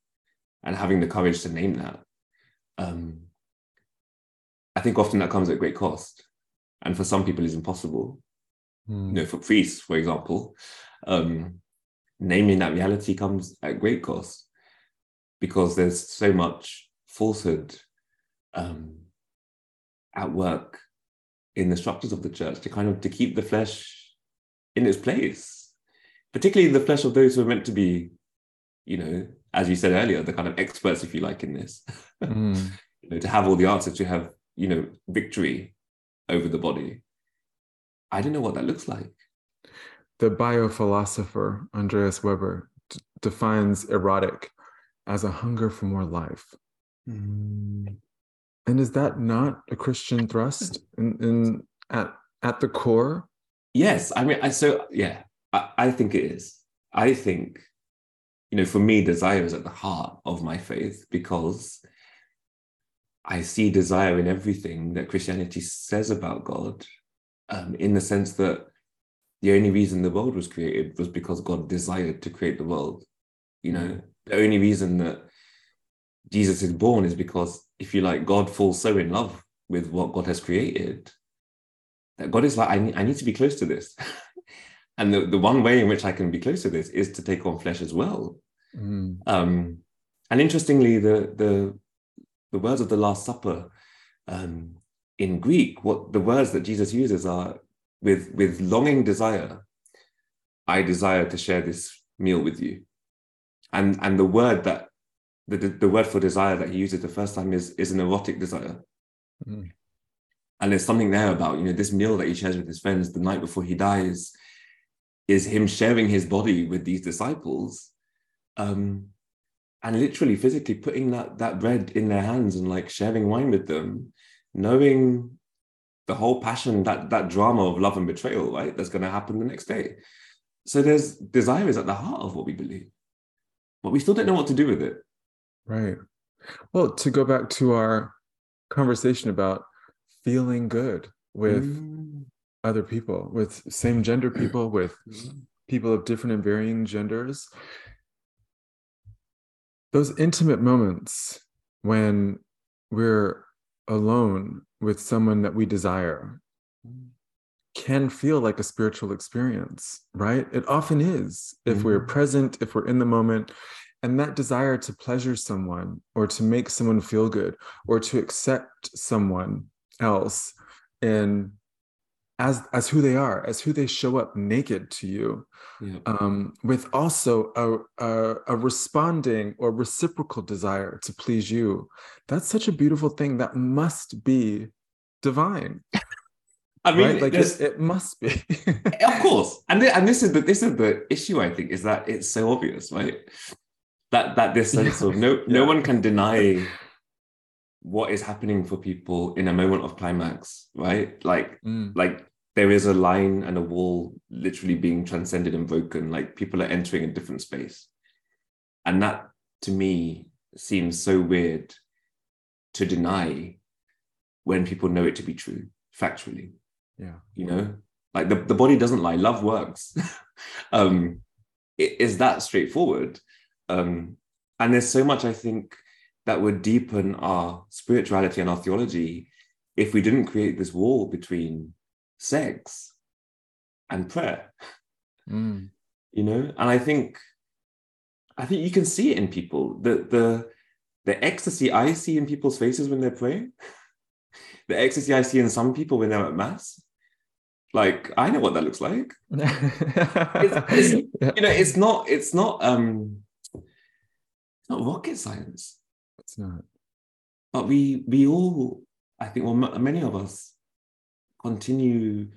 and having the courage to name that. Um, i think often that comes at great cost and for some people is impossible. Mm. You know, for priests, for example, um, naming that reality comes at great cost because there's so much falsehood um, at work in the structures of the church to kind of to keep the flesh in its place, particularly the flesh of those who are meant to be, you know, as you said earlier, the kind of experts, if you like, in this, mm. you know, to have all the answers, to have you know victory over the body. I don't know what that looks like. The biophilosopher Andreas Weber d- defines erotic as a hunger for more life. Mm. And is that not a Christian thrust in, in at at the core? Yes, I mean, I, so yeah, I, I think it is. I think, you know, for me, desire is at the heart of my faith because I see desire in everything that Christianity says about God, um, in the sense that the only reason the world was created was because God desired to create the world. You know, the only reason that Jesus is born is because, if you like, God falls so in love with what God has created that God is like, I need, I need to be close to this. and the, the one way in which I can be close to this is to take on flesh as well. Mm. Um, and interestingly, the, the, the words of the Last Supper um, in Greek, what the words that Jesus uses are with, with longing desire, I desire to share this meal with you. And, and the word that the, the word for desire that he uses the first time is, is an erotic desire. Mm. And there's something there about, you know, this meal that he shares with his friends the night before he dies is him sharing his body with these disciples um, and literally physically putting that, that bread in their hands and like sharing wine with them, knowing the whole passion, that, that drama of love and betrayal, right? That's going to happen the next day. So there's desire is at the heart of what we believe, but we still don't know what to do with it. Right. Well, to go back to our conversation about feeling good with Mm. other people, with same gender people, with people of different and varying genders. Those intimate moments when we're alone with someone that we desire can feel like a spiritual experience, right? It often is if we're Mhm. present, if we're in the moment. And that desire to pleasure someone or to make someone feel good or to accept someone else and as as who they are, as who they show up naked to you, Yeah. um, with also a, a a responding or reciprocal desire to please you. That's such a beautiful thing that must be divine, I mean, right? Like it, it must be. of course and th- and this is the this is the issue i think is that it's so obvious right that that this sense of no no Yeah. one can deny what is happening for people in a moment of climax right like Mm, like there is a line and a wall literally being transcended and broken like people are entering a different space. And that to me seems so weird to deny when people know it to be true factually. Yeah. you know? Like the, the body doesn't lie. Love works. Um it is that straightforward? Um and there's so much i think that would deepen our spirituality and our theology if we didn't create this wall between sex and prayer Mm, you know? And i think i think you can see it in people. The the the ecstasy i see in people's faces when they're praying the ecstasy i see in some people when they're at mass like i know what that looks like. It's, Yeah. you know it's not it's not um it's not rocket science. It's not. but we we all i think well m- many of us continue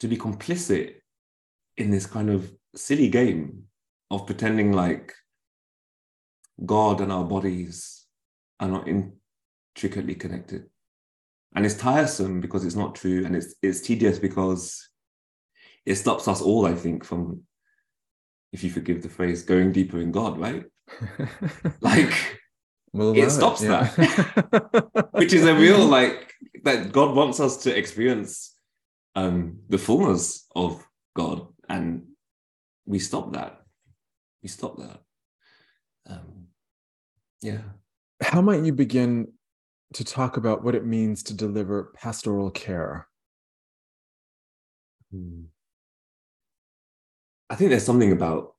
to be complicit in this kind of silly game of pretending like god and our bodies are not intricately connected. And it's tiresome because it's not true and it's it's tedious because it stops us all i think from if you forgive the phrase going deeper in god right? Like We'll it stops yeah. that. Which is a real like that god wants us to experience um the fullness of god and we stop that we stop that um yeah How might you begin to talk about what it means to deliver pastoral care? Hmm. i think there's something about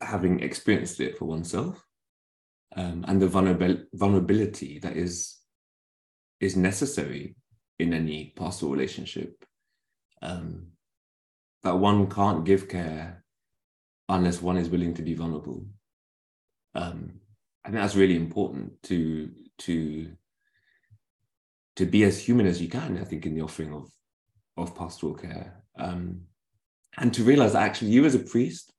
having experienced it for oneself um, and the vulnerabil- vulnerability that is is necessary in any pastoral relationship um, that one can't give care unless one is willing to be vulnerable. Um, i think that's really important to to to be as human as you can i think in the offering of of pastoral care. Um, and to realize that actually you as a priest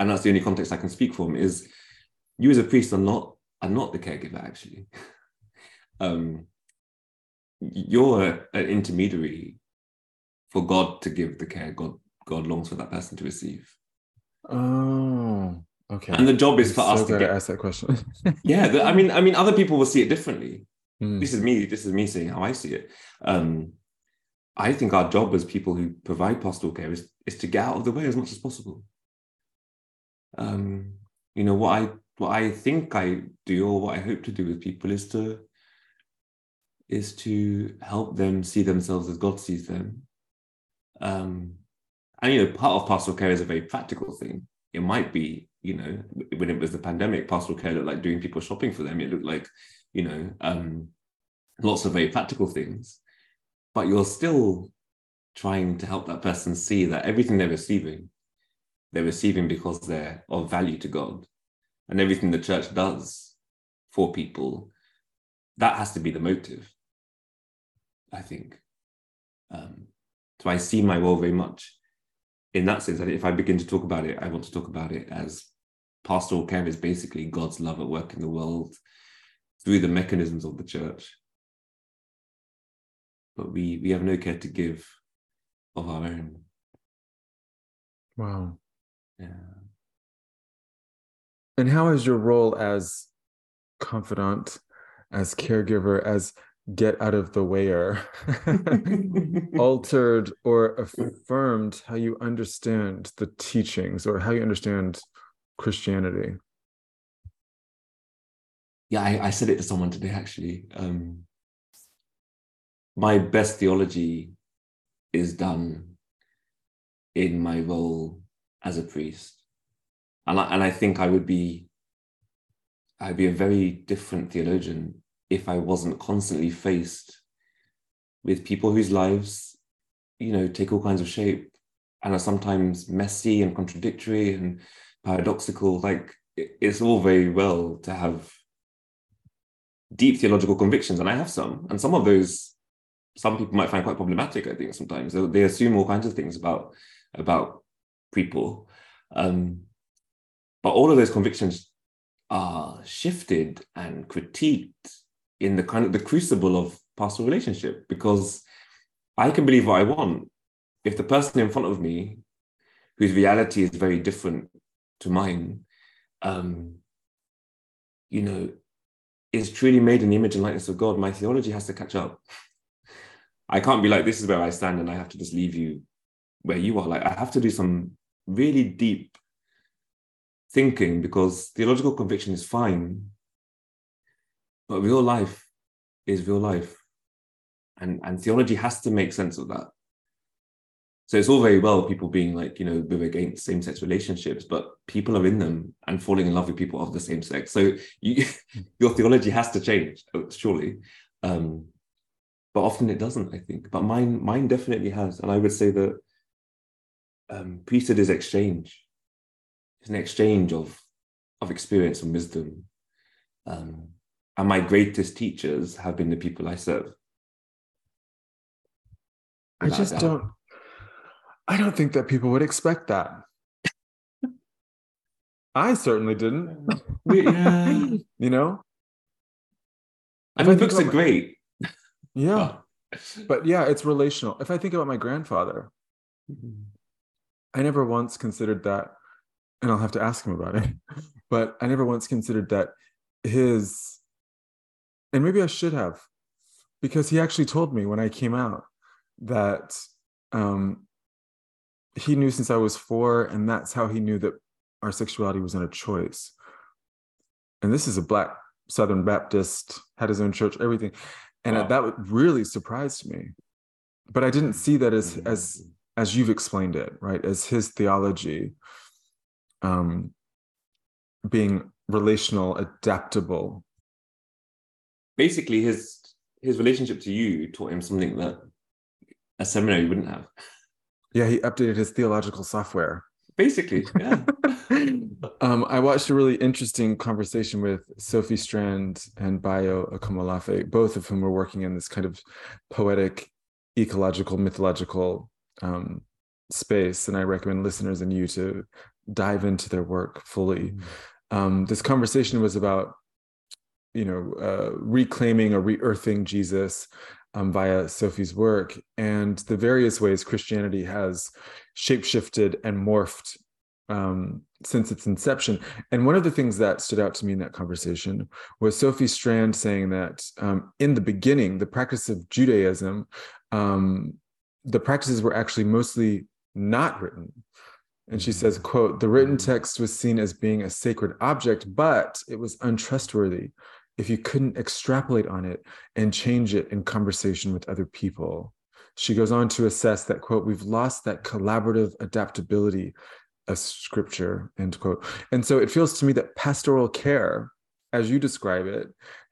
and that's the only context i can speak from is you as a priest are not are not the caregiver actually. Um, you're an intermediary for god to give the care god god longs for that person to receive. Oh, okay. and the job is for us to get I asked that question. yeah the, i mean i mean other people will see it differently. Mm, this is me this is me saying how i see it. Um i think our job as people who provide pastoral care is, is to get out of the way as much as possible. Um you know what i what i think i do or what i hope to do with people is to is to help them see themselves as god sees them. Um and you know part of pastoral care is a very practical thing. It might be you know when it was the pandemic pastoral care looked like doing people shopping for them. It looked like you know um lots of very practical things. But you're still trying to help that person see that everything they're receiving they're receiving because they're of value to god. And everything the church does for people that has to be the motive i think um so i see my role very much in that sense, That if I begin to talk about it, I want to talk about it as pastoral care is basically God's love at work in the world through the mechanisms of the church. But we we have no care to give of our own. Wow. Yeah. And how is your role as confidant, as caregiver, as get out of the wayer altered or affirmed how you understand the teachings or how you understand Christianity? Yeah, I, I said it to someone today actually. Um, my best theology is done in my role as a priest. And I, and I think I would be I'd be a very different theologian if I wasn't constantly faced with people whose lives, you know, take all kinds of shape and are sometimes messy and contradictory and paradoxical. Like it's all very well to have deep theological convictions, and I have some, and some of those some people might find quite problematic. I think sometimes they, they assume all kinds of things about about people, um, but all of those convictions are shifted and critiqued in the kind of the crucible of pastoral relationship because I can believe what I want. If the person in front of me, whose reality is very different to mine, um, you know, is truly made in the image and likeness of God, my theology has to catch up. I can't be like, this is where I stand and I have to just leave you where you are. Like, I have to do some really deep thinking because theological conviction is fine, but real life is real life. And, and theology has to make sense of that. So it's all very well people being like, you know, we're against same sex relationships, but people are in them and falling in love with people of the same sex. So you, your theology has to change, uh, surely. Um, but often it doesn't, I think. But mine, mine definitely has. And I would say that um, priesthood is exchange. It's an exchange of of experience and wisdom. Um, and my greatest teachers have been the people I serve. I just don't. I don't think that people would expect that. I certainly didn't. you know. I mean, books are my, great. Yeah, but yeah, it's relational. If I think about my grandfather, mm-hmm. I never once considered that, and I'll have to ask him about it. But I never once considered that his and maybe I should have, because he actually told me when I came out that um, he knew since I was four, and that's how he knew that our sexuality wasn't a choice. And this is a black Southern Baptist, had his own church, everything, and wow. that really surprised me. But I didn't see that as as as you've explained it, right? As his theology, um, being relational, adaptable, basically his his relationship to you taught him something that a seminary wouldn't have. Yeah, he updated his theological software. Basically, yeah. um, I watched a really interesting conversation with Sophie Strand and Bayo Akomolafe, both of whom were working in this kind of poetic, ecological, mythological um, space. And I recommend listeners and you to dive into their work fully. Mm. Um, this conversation was about you know, uh, reclaiming or re-earthing Jesus um, via Sophie's work. And the various ways Christianity has shapeshifted and morphed um, since its inception. And one of the things that stood out to me in that conversation was Sophie Strand saying that um, in the beginning, the practice of Judaism, um, the practices were actually mostly not written. And she says, quote, the written text was seen as being a sacred object, but it was untrustworthy if you couldn't extrapolate on it and change it in conversation with other people. She goes on to assess that, quote, we've lost that collaborative adaptability of scripture, end quote. And so it feels to me that pastoral care, as you describe it,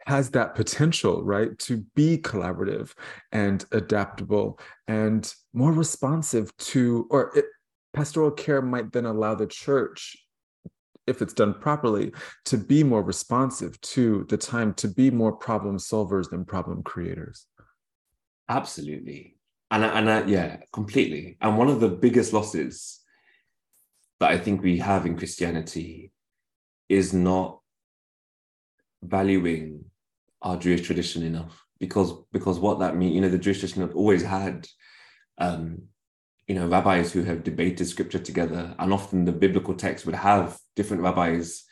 has that potential, right, to be collaborative and adaptable and more responsive to, or it, pastoral care might then allow the church if it's done properly to be more responsive to the time to be more problem solvers than problem creators. Absolutely. And and yeah completely. And one of the biggest losses that i think we have in christianity is not valuing our jewish tradition enough because because what that means you know the jewish tradition have always had um you know rabbis who have debated scripture together and often the biblical text would have different rabbis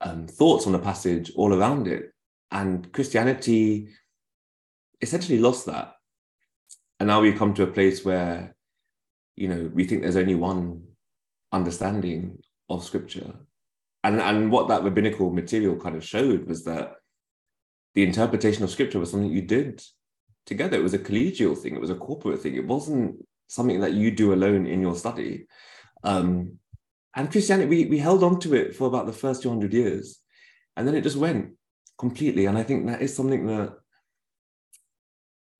um, thoughts on the passage all around it. And christianity essentially lost that. And now we come to a place where you know we think there's only one understanding of scripture. And and what that rabbinical material kind of showed was that the interpretation of scripture was something you did together. It was a collegial thing. It was a corporate thing. It wasn't something that you do alone in your study. Um, and Christianity, we, we held on to it for about the first 200 years, and then it just went completely. And I think that is something that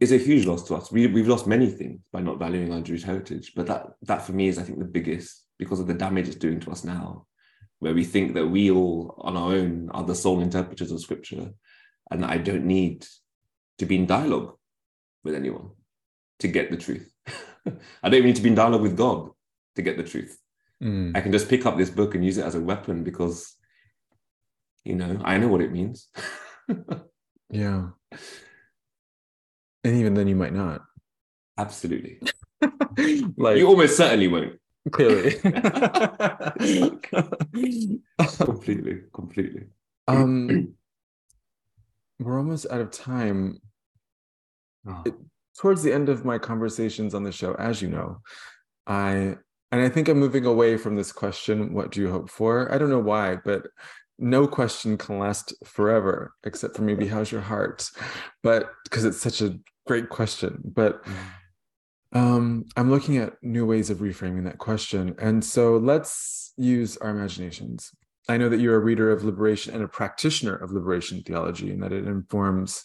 is a huge loss to us. We, we've lost many things by not valuing our Jewish heritage, but that, that for me is, I think, the biggest because of the damage it's doing to us now, where we think that we all on our own are the sole interpreters of scripture, and I don't need to be in dialogue with anyone to get the truth. I don't even need to be in dialogue with God to get the truth. Mm. I can just pick up this book and use it as a weapon because, you know, I know what it means. yeah. And even then, you might not. Absolutely. like you almost certainly won't. Clearly. completely, completely. Um, we're almost out of time. Oh. It, towards the end of my conversations on the show, as you know, I and I think I'm moving away from this question, what do you hope for? I don't know why, but no question can last forever, except for maybe how's your heart? But because it's such a great question. But um, I'm looking at new ways of reframing that question. And so let's use our imaginations. I know that you're a reader of liberation and a practitioner of liberation theology, and that it informs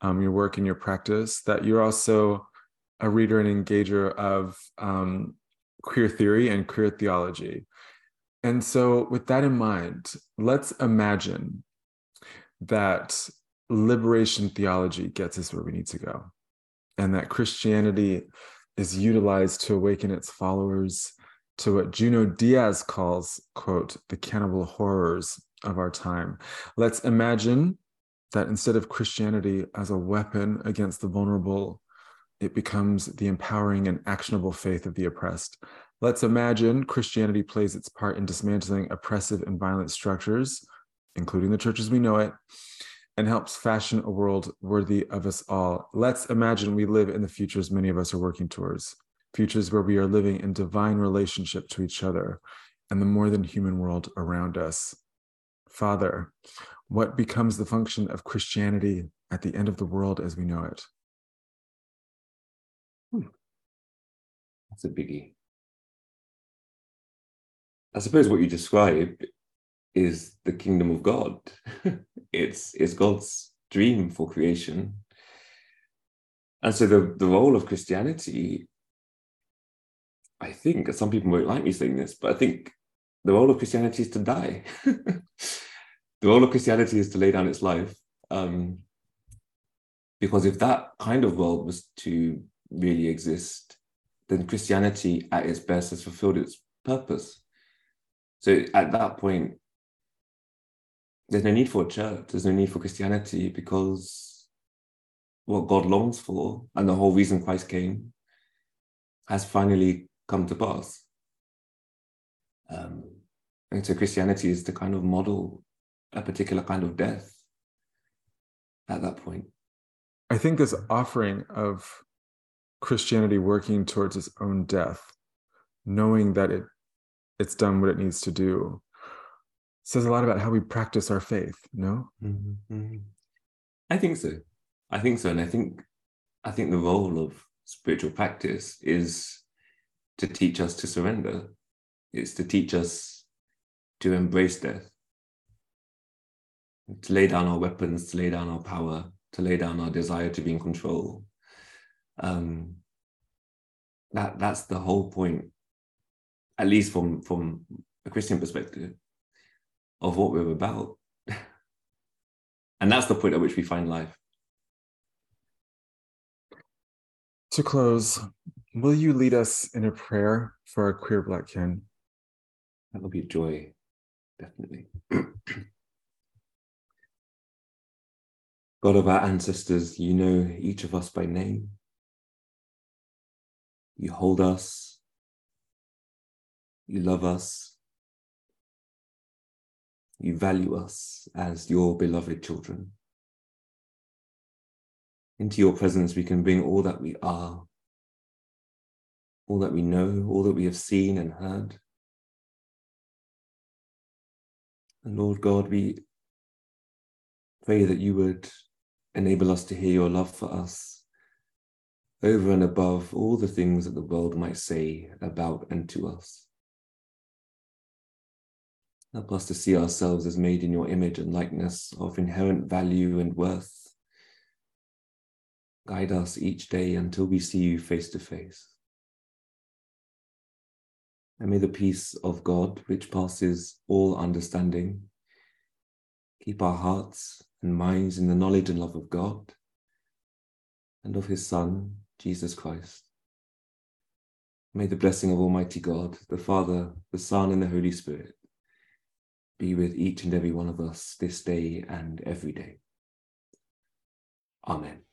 um, your work and your practice, that you're also a reader and engager of um, queer theory and queer theology. And so, with that in mind, let's imagine that liberation theology gets us where we need to go, and that Christianity is utilized to awaken its followers to what Junot Diaz calls, quote, the cannibal horrors of our time. Let's imagine that instead of Christianity as a weapon against the vulnerable, it becomes the empowering and actionable faith of the oppressed. Let's imagine Christianity plays its part in dismantling oppressive and violent structures, including the church as we know it, and helps fashion a world worthy of us all. Let's imagine we live in the futures many of us are working towards, futures where we are living in divine relationship to each other and the more than human world around us. Father, what becomes the function of Christianity at the end of the world as we know it? Hmm. That's a biggie. I suppose what you describe is the kingdom of God. it's, it's God's dream for creation. And so the, the role of Christianity, I think, some people won't like me saying this, but I think the role of Christianity is to die. the role of Christianity is to lay down its life. Um, because if that kind of world was to really exist, then Christianity at its best has fulfilled its purpose. So at that point, there's no need for a church, there's no need for Christianity because what God longs for and the whole reason Christ came has finally come to pass. Um, and so Christianity is the kind of model a particular kind of death at that point. I think this offering of Christianity working towards its own death, knowing that it it's done what it needs to do says a lot about how we practice our faith no mm-hmm. i think so i think so and i think i think the role of spiritual practice is to teach us to surrender it's to teach us to embrace death to lay down our weapons to lay down our power to lay down our desire to be in control um, that that's the whole point at least from from a christian perspective of what we're about. and that's the point at which we find life. To close, will you lead us in a prayer for our queer Black kin? That will be joy, definitely. God of our ancestors, you know each of us by name. You hold us. You love us. You value us as your beloved children. Into your presence, we can bring all that we are, all that we know, all that we have seen and heard. And Lord God, we pray that you would enable us to hear your love for us over and above all the things that the world might say about and to us. Help us to see ourselves as made in your image and likeness of inherent value and worth. Guide us each day until we see you face to face. And may the peace of God, which passes all understanding, keep our hearts and minds in the knowledge and love of God and of his Son, Jesus Christ. May the blessing of Almighty God, the Father, the Son, and the Holy Spirit be with each and every one of us this day and every day. Amen.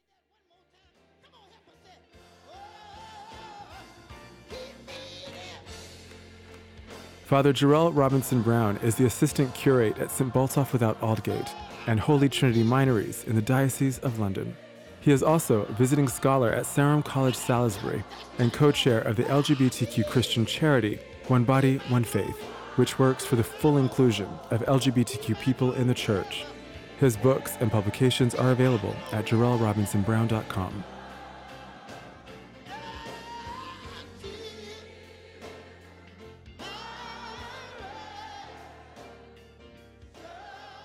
Father Jarel Robinson Brown is the assistant curate at St. Botolph without Aldgate and Holy Trinity Minories in the Diocese of London. He is also a visiting scholar at Sarum College Salisbury and co chair of the LGBTQ Christian charity One Body, One Faith which works for the full inclusion of LGBTQ people in the church. His books and publications are available at jarelrobinsonbrown.com.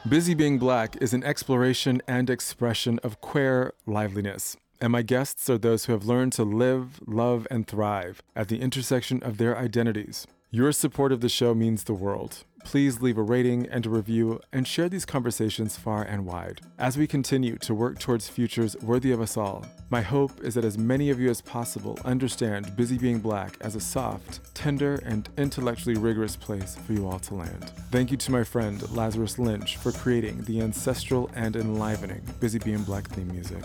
Busy Being Black is an exploration and expression of queer liveliness, and my guests are those who have learned to live, love, and thrive at the intersection of their identities your support of the show means the world. Please leave a rating and a review and share these conversations far and wide as we continue to work towards futures worthy of us all. My hope is that as many of you as possible understand Busy Being Black as a soft, tender, and intellectually rigorous place for you all to land. Thank you to my friend Lazarus Lynch for creating the ancestral and enlivening Busy Being Black theme music.